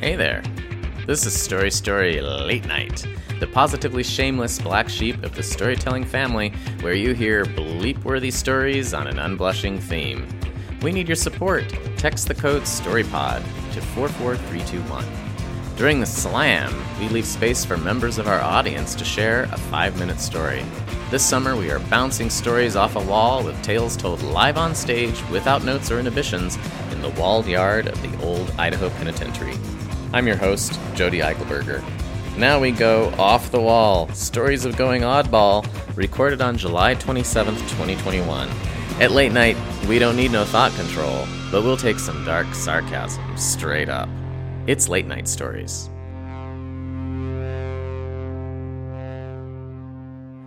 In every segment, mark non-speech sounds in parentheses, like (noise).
Hey there. This is Story Story Late Night, the positively shameless black sheep of the storytelling family, where you hear bleep worthy stories on an unblushing theme. We need your support. Text the code STORYPOD to 44321. During the slam, we leave space for members of our audience to share a five minute story. This summer, we are bouncing stories off a wall with tales told live on stage without notes or inhibitions in the walled yard of the old Idaho Penitentiary. I'm your host, Jody Eichelberger. Now we go off the wall Stories of Going Oddball, recorded on July 27th, 2021. At late night, we don't need no thought control, but we'll take some dark sarcasm straight up. It's Late Night Stories.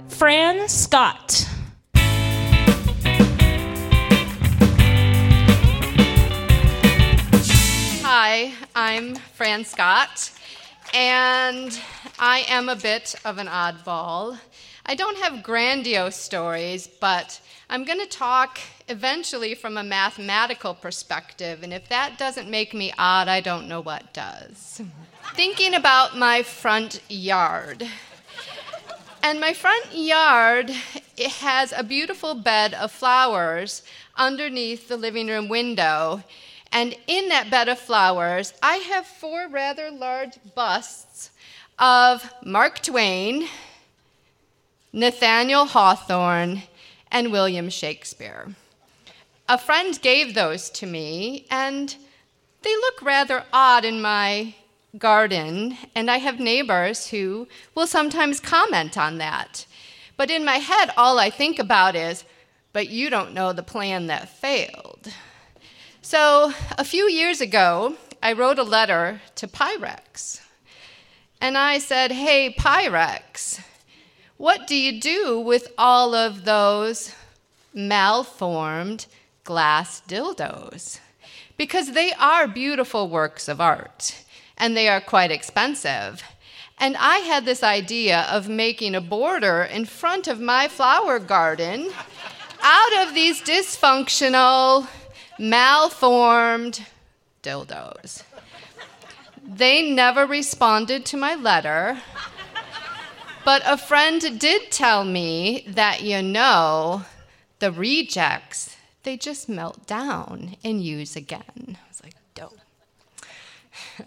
Fran Scott. Hi, I'm Fran Scott, and I am a bit of an oddball. I don't have grandiose stories, but I'm going to talk eventually from a mathematical perspective, and if that doesn't make me odd, I don't know what does. Thinking about my front yard. And my front yard it has a beautiful bed of flowers underneath the living room window. And in that bed of flowers, I have four rather large busts of Mark Twain, Nathaniel Hawthorne, and William Shakespeare. A friend gave those to me, and they look rather odd in my garden, and I have neighbors who will sometimes comment on that. But in my head, all I think about is, but you don't know the plan that failed. So a few years ago, I wrote a letter to Pyrex. And I said, Hey, Pyrex, what do you do with all of those malformed glass dildos? Because they are beautiful works of art and they are quite expensive. And I had this idea of making a border in front of my flower garden out of these dysfunctional, malformed dildos. They never responded to my letter. But a friend did tell me that, you know, the rejects, they just melt down and use again. I was like, dope. (laughs)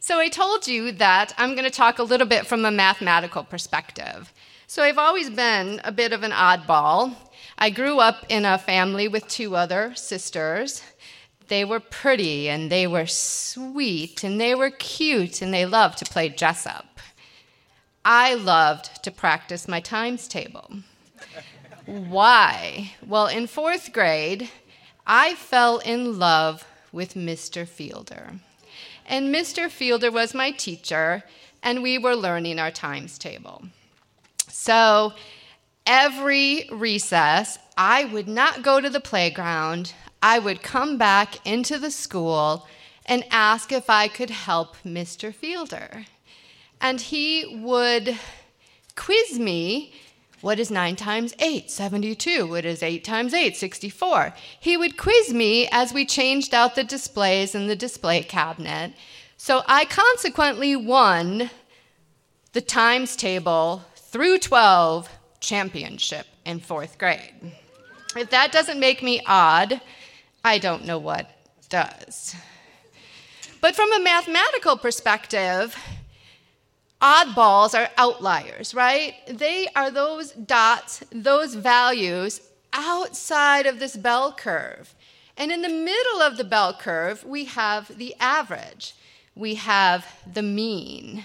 so I told you that I'm going to talk a little bit from a mathematical perspective. So I've always been a bit of an oddball. I grew up in a family with two other sisters. They were pretty and they were sweet and they were cute and they loved to play dress up. I loved to practice my times table. Why? Well, in fourth grade, I fell in love with Mr. Fielder. And Mr. Fielder was my teacher, and we were learning our times table. So every recess, I would not go to the playground. I would come back into the school and ask if I could help Mr. Fielder and he would quiz me what is 9 times 8? 72. What is 8 times 8? 64. He would quiz me as we changed out the displays in the display cabinet. So I consequently won the times table through 12 championship in fourth grade. If that doesn't make me odd, I don't know what does. But from a mathematical perspective, oddballs are outliers, right? They are those dots, those values outside of this bell curve. And in the middle of the bell curve, we have the average, we have the mean.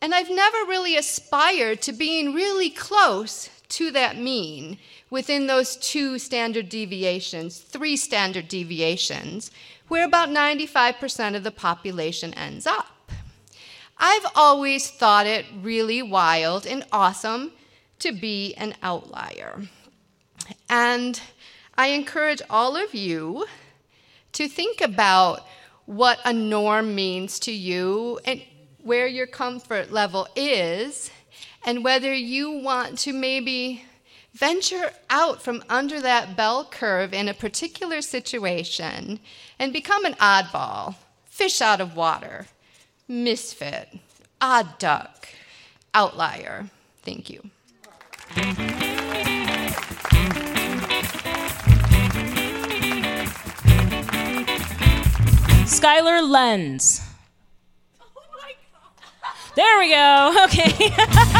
And I've never really aspired to being really close to that mean within those two standard deviations, three standard deviations, where about 95% of the population ends up. I've always thought it really wild and awesome to be an outlier. And I encourage all of you to think about what a norm means to you and where your comfort level is, and whether you want to maybe venture out from under that bell curve in a particular situation and become an oddball, fish out of water, misfit, odd duck, outlier. Thank you. Skylar Lenz. Oh there we go. (laughs) Okay. (laughs)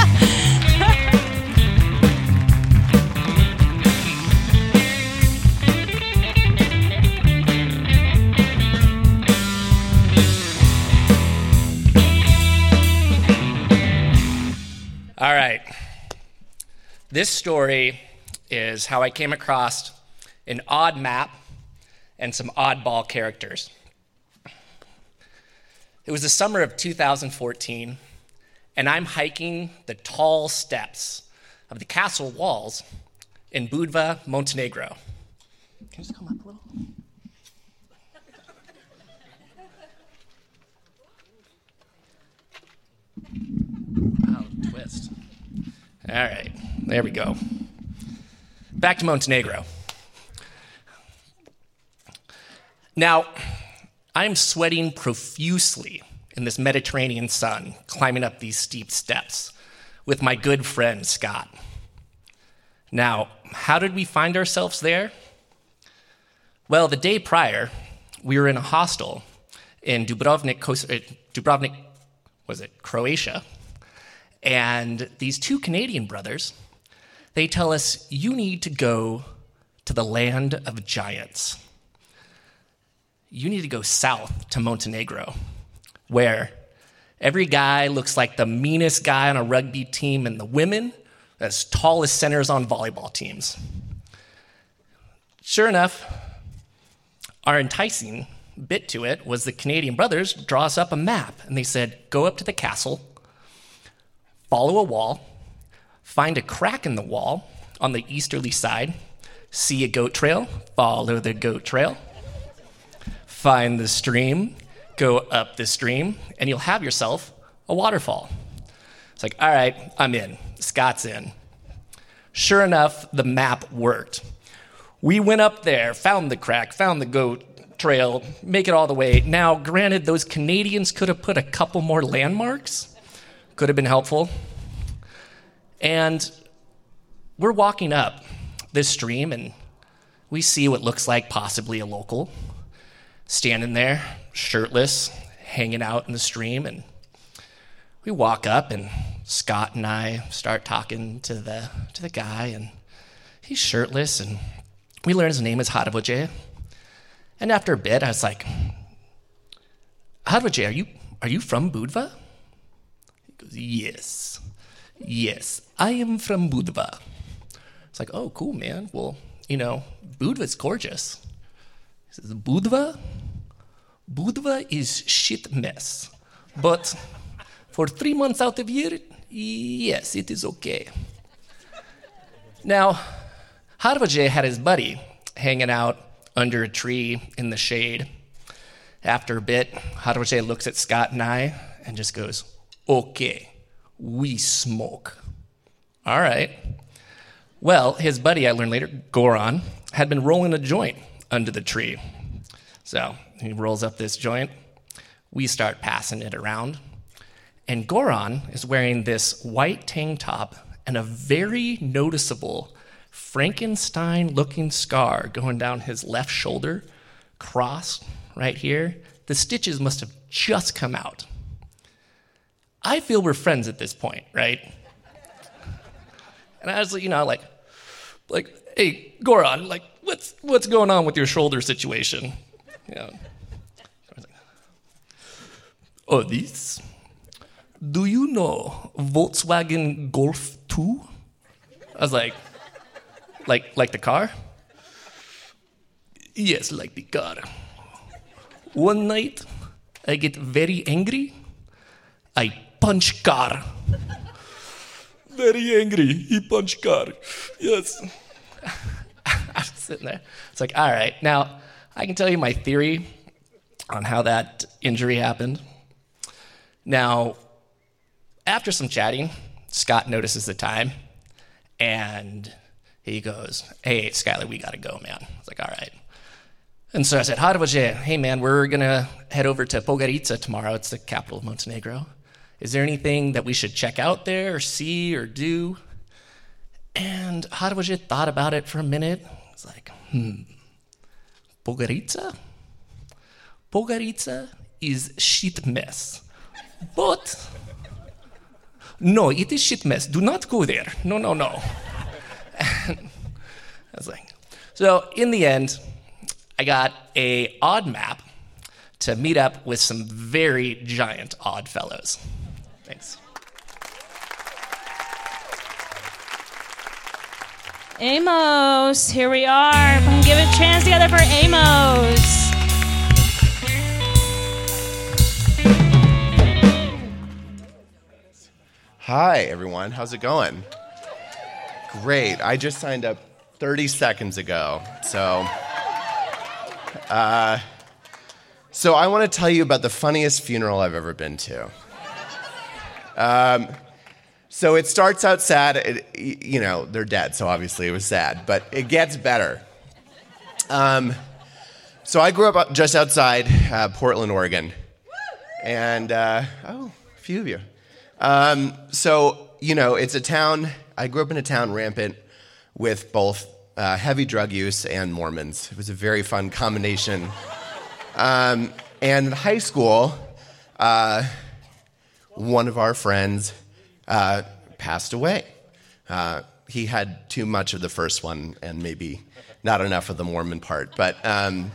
This story is how I came across an odd map and some oddball characters. It was the summer of 2014, and I'm hiking the tall steps of the castle walls in Budva, Montenegro. Can you just come up a little? Oh, twist. All right, there we go. Back to Montenegro. Now, I'm sweating profusely in this Mediterranean sun, climbing up these steep steps with my good friend Scott. Now, how did we find ourselves there? Well, the day prior, we were in a hostel in Dubrovnik, uh, Dubrovnik was it Croatia, and these two Canadian brothers, they tell us you need to go to the land of giants. You need to go south to Montenegro, where every guy looks like the meanest guy on a rugby team, and the women as tall as centers on volleyball teams. Sure enough, our enticing bit to it was the Canadian brothers draw us up a map, and they said, go up to the castle, follow a wall, find a crack in the wall on the easterly side, see a goat trail, follow the goat trail, find the stream, go up the stream, and you'll have yourself a waterfall. It's like, all right, I'm in. Scott's in. Sure enough, the map worked. We went up there, found the crack, found the goat trail, make it all the way. Now, granted, those Canadians could have put a couple more landmarks could have been helpful. And we're walking up this stream and we see what looks like possibly a local standing there, shirtless, hanging out in the stream. And we walk up and Scott and I start talking to the, to the guy and he's shirtless and we learn his name is Harvoje. And after a bit, I was like, Harvoje, are you, are you from Budva? He goes, Yes, yes, I am from Budva. It's like, oh, cool, man. Well, you know, Budva's gorgeous. He says, Budva? Budva is shit mess. But for three months out of year, yes, it is okay. Now, Harvaje had his buddy hanging out under a tree in the shade. After a bit, Harvaje looks at Scott and I and just goes, Okay, we smoke. All right. Well, his buddy, I learned later, Goran, had been rolling a joint under the tree. So he rolls up this joint. We start passing it around. And Goran is wearing this white tank top and a very noticeable Frankenstein looking scar going down his left shoulder, cross right here. The stitches must have just come out. I feel we're friends at this point, right? And I was, you know, like, like, hey, Goran, like, what's what's going on with your shoulder situation? You know. Oh, this? Do you know Volkswagen Golf 2? I was like, like, like the car? Yes, like the car. One night, I get very angry. I punch car. Very angry. He punched car. Yes. (laughs) I'm sitting there. It's like, all right. Now, I can tell you my theory on how that injury happened. Now, after some chatting, Scott notices the time and he goes, Hey, Skylar, we got to go, man. It's like, All right. And so I said, hey, man, we're going to head over to Podgorica tomorrow. It's the capital of Montenegro. Is there anything that we should check out there or see or do? And Harvaje thought about it for a minute. It's like, Hmm? Podgorica is shit mess. But no, it is shit mess. Do not go there. No, no, no. I was like, so in the end, I got a odd map to meet up with some very giant odd fellows. Thanks. Amos, here we are. Give it a chance together for Amos. Hi, everyone. How's it going? Great. I just signed up 30 seconds ago. So, uh, so I want to tell you about the funniest funeral I've ever been to. Um, so it starts out sad. It, you know, they're dead, so obviously it was sad, but it gets better. Um, so I grew up just outside uh, Portland, Oregon. And, uh, oh, a few of you. Um, so, you know, it's a town, I grew up in a town rampant with both uh, heavy drug use and Mormons. It was a very fun combination. Um, and in high school, uh, one of our friends uh, passed away. Uh, he had too much of the first one and maybe not enough of the Mormon part. But um,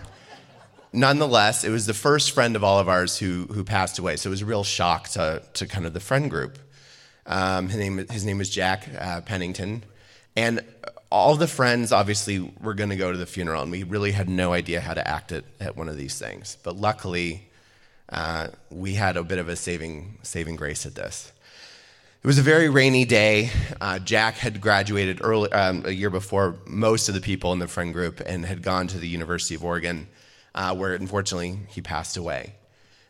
nonetheless, it was the first friend of all of ours who, who passed away. So it was a real shock to, to kind of the friend group. Um, his, name, his name was Jack uh, Pennington. And all the friends obviously were going to go to the funeral, and we really had no idea how to act at, at one of these things. But luckily, uh, we had a bit of a saving, saving grace at this. It was a very rainy day. Uh, Jack had graduated early, um, a year before most of the people in the friend group and had gone to the University of Oregon, uh, where unfortunately he passed away.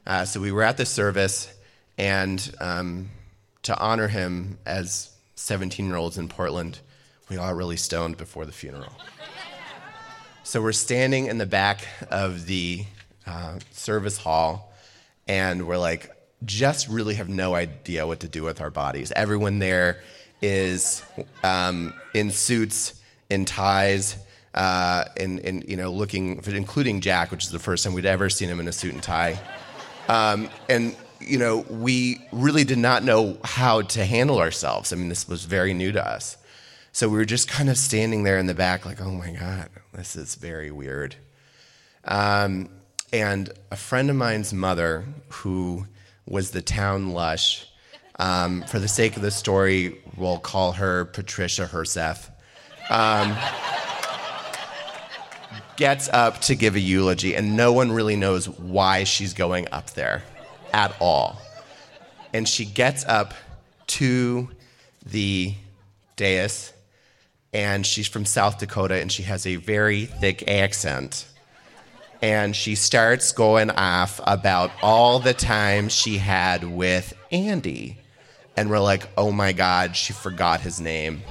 Uh, so we were at the service, and um, to honor him as 17 year olds in Portland, we got really stoned before the funeral. so we're standing in the back of the uh, service hall, and we're like, just really have no idea what to do with our bodies. Everyone there is um, in suits, in ties, uh, in, in, you know, looking, including Jack, which is the first time we'd ever seen him in a suit and tie. Um, and you know, we really did not know how to handle ourselves. I mean, this was very new to us. So we were just kind of standing there in the back, like, oh my God, this is very weird. Um, and a friend of mine's mother, who was the town lush, um, for the sake of the story, we'll call her Patricia Herseth, um, gets up to give a eulogy, and no one really knows why she's going up there at all. And she gets up to the dais, and she's from South Dakota, and she has a very thick accent. And she starts going off about all the time she had with Andy. And we're like, oh my God, she forgot his name.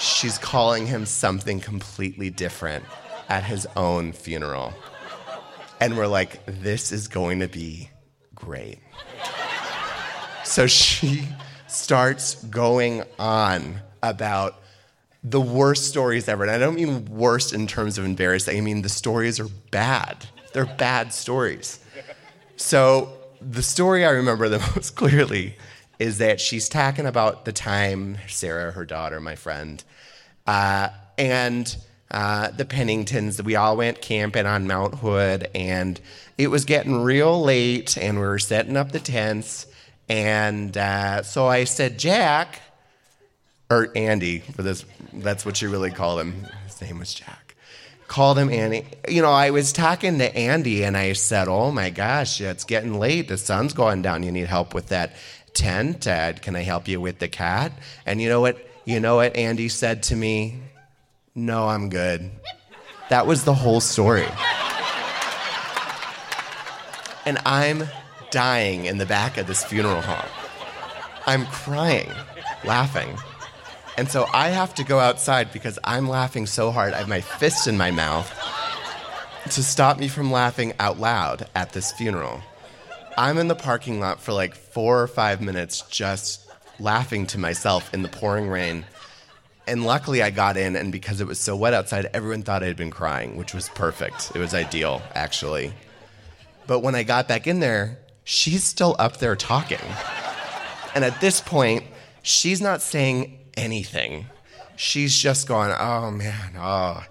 She's calling him something completely different at his own funeral. And we're like, this is going to be great. So she starts going on about the worst stories ever. And I don't mean worst in terms of embarrassing, I mean the stories are bad. They're bad stories. So the story I remember the (laughs) most clearly is that she's talking about the time Sarah, her daughter, my friend, uh, and uh, the Penningtons. We all went camping on Mount Hood, and it was getting real late, and we were setting up the tents. And uh, so I said, Jack, or Andy, for this, that's what you really call him. His name was Jack. Called him Andy. You know, I was talking to Andy, and I said, Oh my gosh, it's getting late. The sun's going down. You need help with that tent. Uh, can I help you with the cat? And you know what? You know what Andy said to me? No, I'm good. That was the whole story. And I'm dying in the back of this funeral home. I'm crying, laughing. And so I have to go outside because I'm laughing so hard. I have my fist in my mouth to stop me from laughing out loud at this funeral. I'm in the parking lot for like four or five minutes just laughing to myself in the pouring rain. And luckily, I got in, and because it was so wet outside, everyone thought I had been crying, which was perfect. It was ideal, actually. But when I got back in there, she's still up there talking. And at this point, she's not saying anything. She's just going, oh man, oh,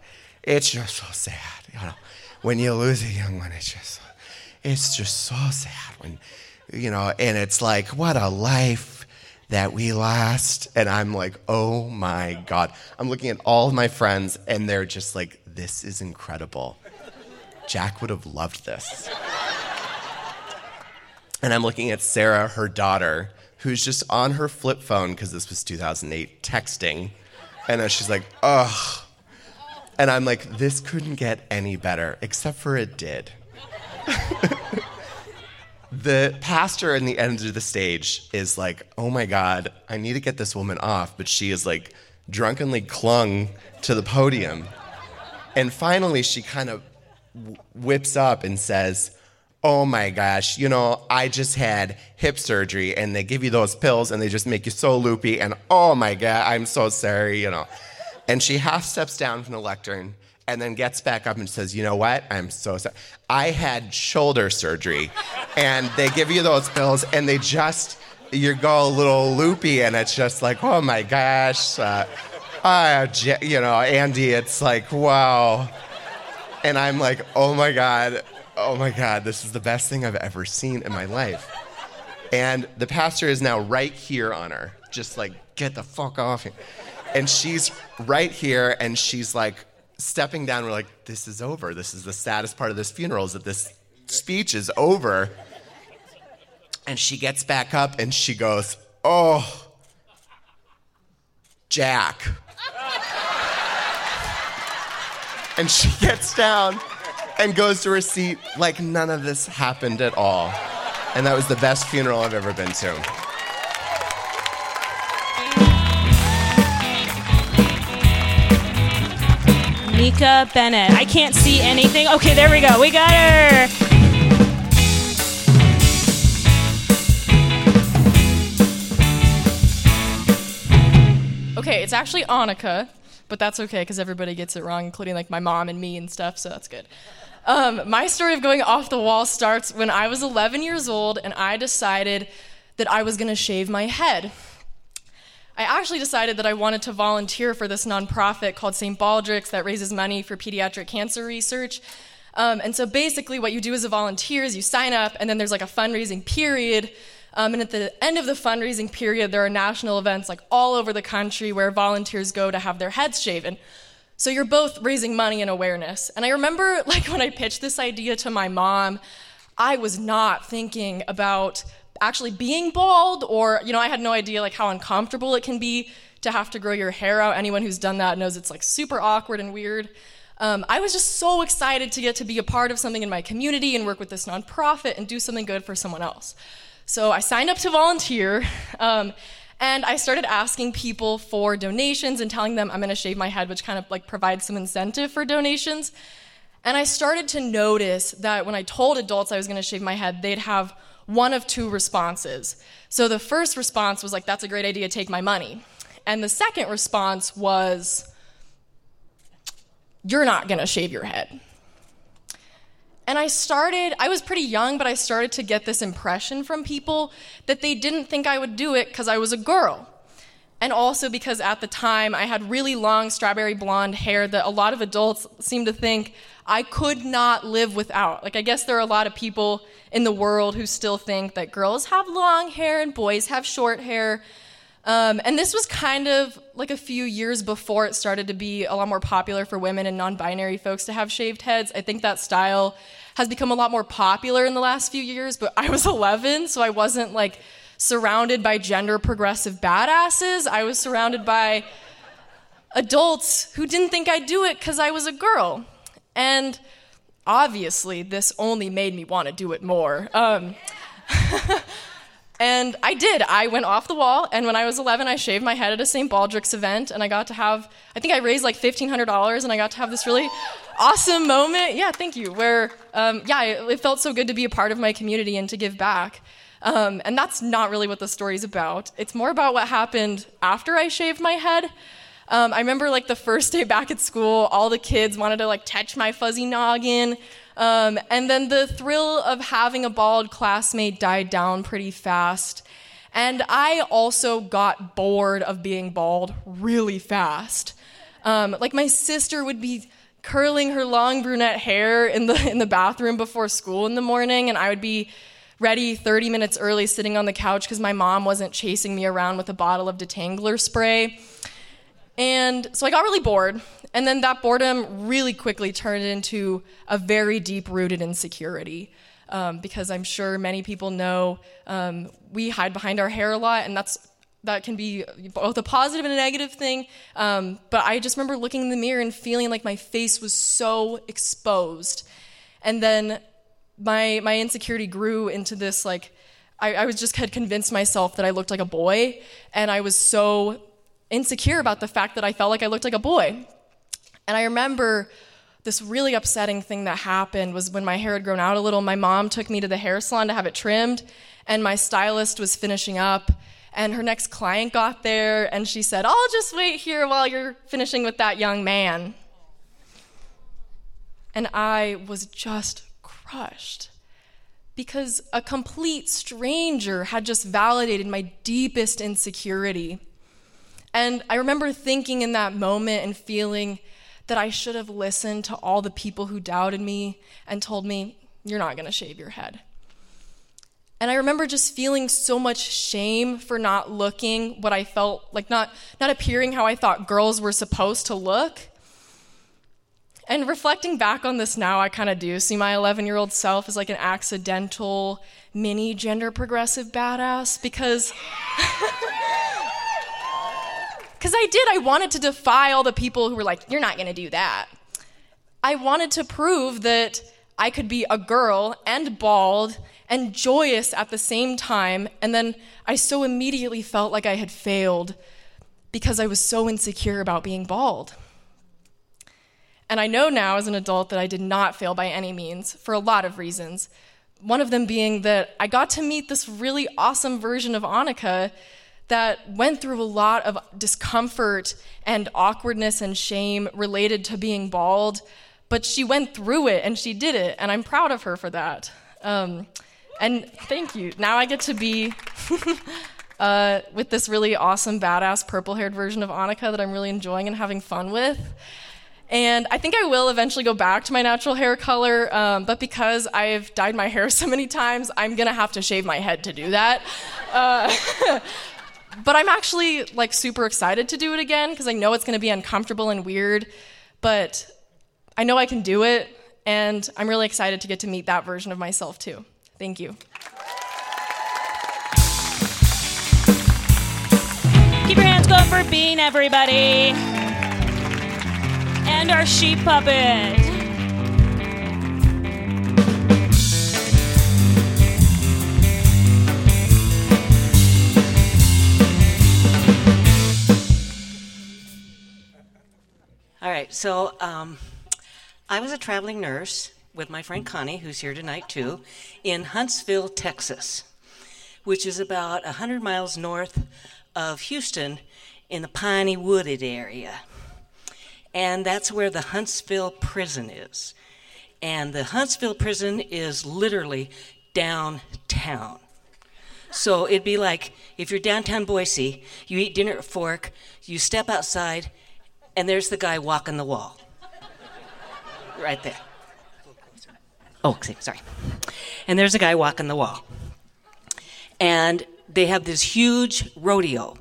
it's just so sad. You know, when you lose a young one, it's just, it's just so sad. When, you know, and it's like, what a life that we lost. And I'm like, oh my God. I'm looking at all of my friends, and they're just like, this is incredible. Jack would have loved this. And I'm looking at Sarah, her daughter, who's just on her flip phone, because this was 2008, texting. And she's like, ugh. And I'm like, this couldn't get any better, except for it did. (laughs) the pastor in the end of the stage is like, oh my God, I need to get this woman off. But she is like drunkenly clung to the podium. And finally, she kind of whips up and says, Oh my gosh, you know, I just had hip surgery and they give you those pills and they just make you so loopy. And oh my God, I'm so sorry, you know. And she half steps down from the lectern and then gets back up and says, You know what? I'm so sorry. I had shoulder surgery, and they give you those pills, and they just, you go a little loopy, and it's just like, Oh my gosh. Uh, uh, you know, Andy, it's like, wow. And I'm like, Oh my God, oh my God, this is the best thing I've ever seen in my life. And the pastor is now right here on her, just like, Get the fuck off. And she's right here, and she's like, stepping down, we're like, this is over. This is the saddest part of this funeral is that this speech is over. And she gets back up and she goes, Oh, Jack. and she gets down and goes to her seat like none of this happened at all. And that was the best funeral I've ever been to. Mika Bennett. I can't see anything. Okay, there we go. We got her. Okay, it's actually Annika, but that's okay because everybody gets it wrong, including like my mom and me and stuff, so that's good. Um, my story of going off the wall starts when I was 11 years old and I decided that I was gonna shave my head. I actually decided that I wanted to volunteer for this nonprofit called St. Baldrick's that raises money for pediatric cancer research. Um, and so basically, what you do as a volunteer is you sign up, and then there's like a fundraising period. Um, and at the end of the fundraising period, there are national events like all over the country where volunteers go to have their heads shaven. So you're both raising money and awareness. And I remember, (laughs) like, when I pitched this idea to my mom, I was not thinking about actually being bald or you know i had no idea like how uncomfortable it can be to have to grow your hair out. Anyone who's done that knows it's like super awkward and weird. Um, i was just so excited to get to be a part of something in my community and work with this nonprofit and do something good for someone else. So i signed up to volunteer. (laughs) Um, and i started asking people for donations and telling them i'm going to shave my head which kind of like provides some incentive for donations and i started to notice that when i told adults i was going to shave my head they'd have one of two responses. So the first response was like, that's a great idea, take my money. And the second response was, you're not gonna shave your head. And I started, I was pretty young, but I started to get this impression from people that they didn't think I would do it because I was a girl. And also because at the time I had really long strawberry blonde hair that a lot of adults seemed to think I could not live without. Like, I guess there are a lot of people in the world who still think that girls have long hair and boys have short hair. Um, and this was kind of like a few years before it started to be a lot more popular for women and non binary folks to have shaved heads. I think that style has become a lot more popular in the last few years, but I was (laughs) 11, so I wasn't like surrounded by gender progressive badasses. I was surrounded by adults who didn't think I'd do it because I was a girl. And obviously, this only made me want to do it more. Um, (laughs) And I did. I went off the wall, and when I was 11, I shaved my head at a St. Baldrick's event, and I got to have, I think I raised like $1,500, and I got to have this really awesome moment. Yeah, thank you. Where, um, yeah, it, it, felt so good to be a part of my community and to give back. Um, and that's not really what the story's about. It's more about what happened after I shaved my head. Um, I remember like the first day back at school, all the kids wanted to like touch my fuzzy noggin. Um, and then the thrill of having a bald classmate died down pretty fast. And I also got bored of being bald really fast. Um, like my sister would be curling her long brunette hair in the (laughs) in the bathroom before school in the morning, and I would be ready 30 minutes early, sitting on the couch because my mom wasn't chasing me around with a bottle of detangler spray. And so I got really bored. And then that boredom really quickly turned into a very deep rooted insecurity. Um, because I'm sure many people know um, we hide behind our hair a lot, and that's that can be both a positive and a negative thing. Um, but I just remember looking in the mirror and feeling like my face was so exposed. And then my my insecurity grew into this like I, I was just had convinced myself that I looked like a boy, and I was so insecure about the fact that I felt like I looked like a boy. And I remember this really upsetting thing that happened was when my hair had grown out a little, my mom took me to the hair salon to have it trimmed, and my stylist was finishing up. And her next client got there, and she said, I'll just wait here while you're finishing with that young man. And I was just crushed because a complete stranger had just validated my deepest insecurity. And I remember thinking in that moment and feeling that I should have listened to all the people who doubted me and told me, You're not going to shave your head. And I remember just feeling so much shame for not looking what I felt like, not, not appearing how I thought girls were supposed to look. And reflecting back on this now, I kind of do see my 11 year old self as like an accidental mini gender progressive badass because. (laughs) Because I did. I wanted to defy all the people who were like, you're not going to do that. I wanted to prove that I could be a girl and bald and joyous at the same time. And then I so immediately felt like I had failed because I was so insecure about being bald. And I know now as an adult that I did not fail by any means for a lot of reasons. One of them being that I got to meet this really awesome version of Annika that went through a lot of discomfort and awkwardness and shame related to being bald, but she went through it and she did it, and I'm proud of her for that. Um, and thank you. Now I get to be (laughs) uh, with this really awesome, badass, purple haired version of Annika that I'm really enjoying and having fun with. And I think I will eventually go back to my natural hair color, um, but because I've dyed my hair (laughs) so many times, I'm gonna have to shave my head to do that. Uh, (laughs) but I'm actually like super excited to do it again because I know it's going to be uncomfortable and weird, but I know I can do it, and I'm really excited to get to meet that version of myself too. Thank you. Keep your hands going for Bean, everybody. And our sheep puppet. All right, so um, I was a traveling nurse with my friend Connie, who's here tonight too, in Huntsville, Texas, which is about 100 miles north of Houston in the piney wooded area. And that's where the Huntsville prison is. And the Huntsville prison is literally downtown. So it'd be like if you're downtown Boise, you eat dinner at Fork, you step outside, and there's the guy walking the wall. right there. Oh, sorry. And there's a guy walking the wall. And they have this huge rodeo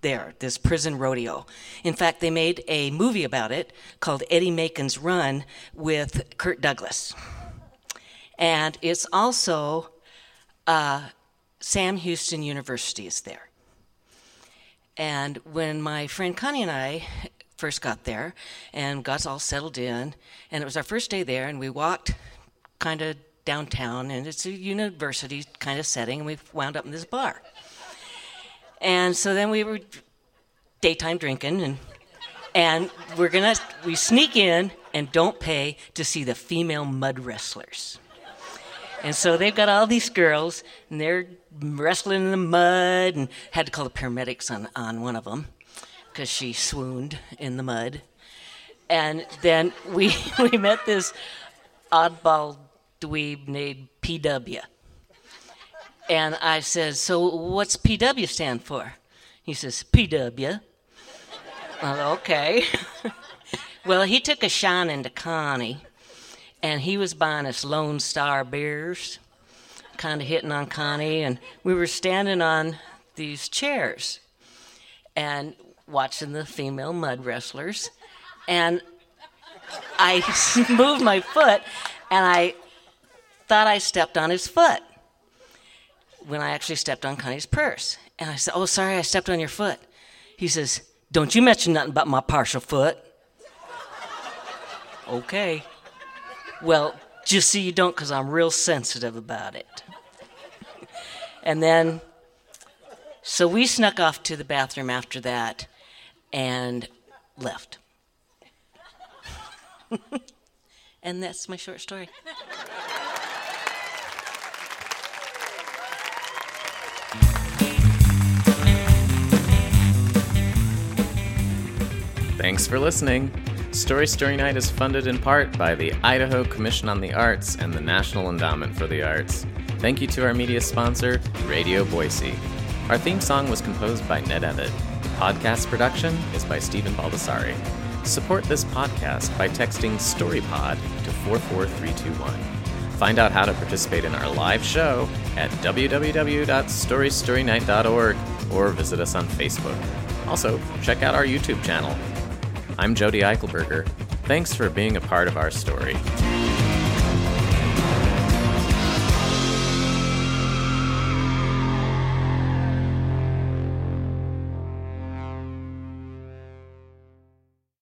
there, this prison rodeo. In fact, they made a movie about it called Eddie Macon's Run with Kirk Douglas. And it's also uh, Sam Houston University is there. And when my friend Connie and I first got there and got all settled in. And it was our first day there, and we walked kind of downtown, and it's a university kind of setting, and we wound up in this bar. And so then we were daytime drinking, and and we're gonna we sneak in and don't pay to see the female mud wrestlers. And so they've got all these girls, and they're wrestling in the mud, and had to call the paramedics on, on one of them because she swooned in the mud. And then we, (laughs) we met this oddball dweeb named PW. And I said, So what's PW stand for? He says, PW. Well, okay. (laughs) well, he took a shine into Connie and he was buying us Lone Star beers, kind of hitting on Connie, and we were standing on these chairs and watching the female mud wrestlers, and I (laughs) moved my foot, and I thought I stepped on his foot when I actually stepped on Connie's purse. And I said, Oh, sorry, I stepped on your foot. He says, Don't you mention nothing about my partial foot. okay. Well, just so you don't, because I'm real sensitive about it. and then, so we snuck off to the bathroom after that and left. (laughs) and that's my short story. Thanks for listening. Story Story Night is funded in part by the Idaho Commission on the Arts and the National Endowment for the Arts. Thank you to our media sponsor, Radio Boise. Our theme song was composed by Ned Evett. Podcast production is by Stephen Baldessari. Support this podcast by texting StoryPod to 44321. Find out how to participate in our live show at www.storystorynight.org or visit us on Facebook. Also, check out our YouTube channel. I'm Jody Eichelberger. Thanks for being a part of our story.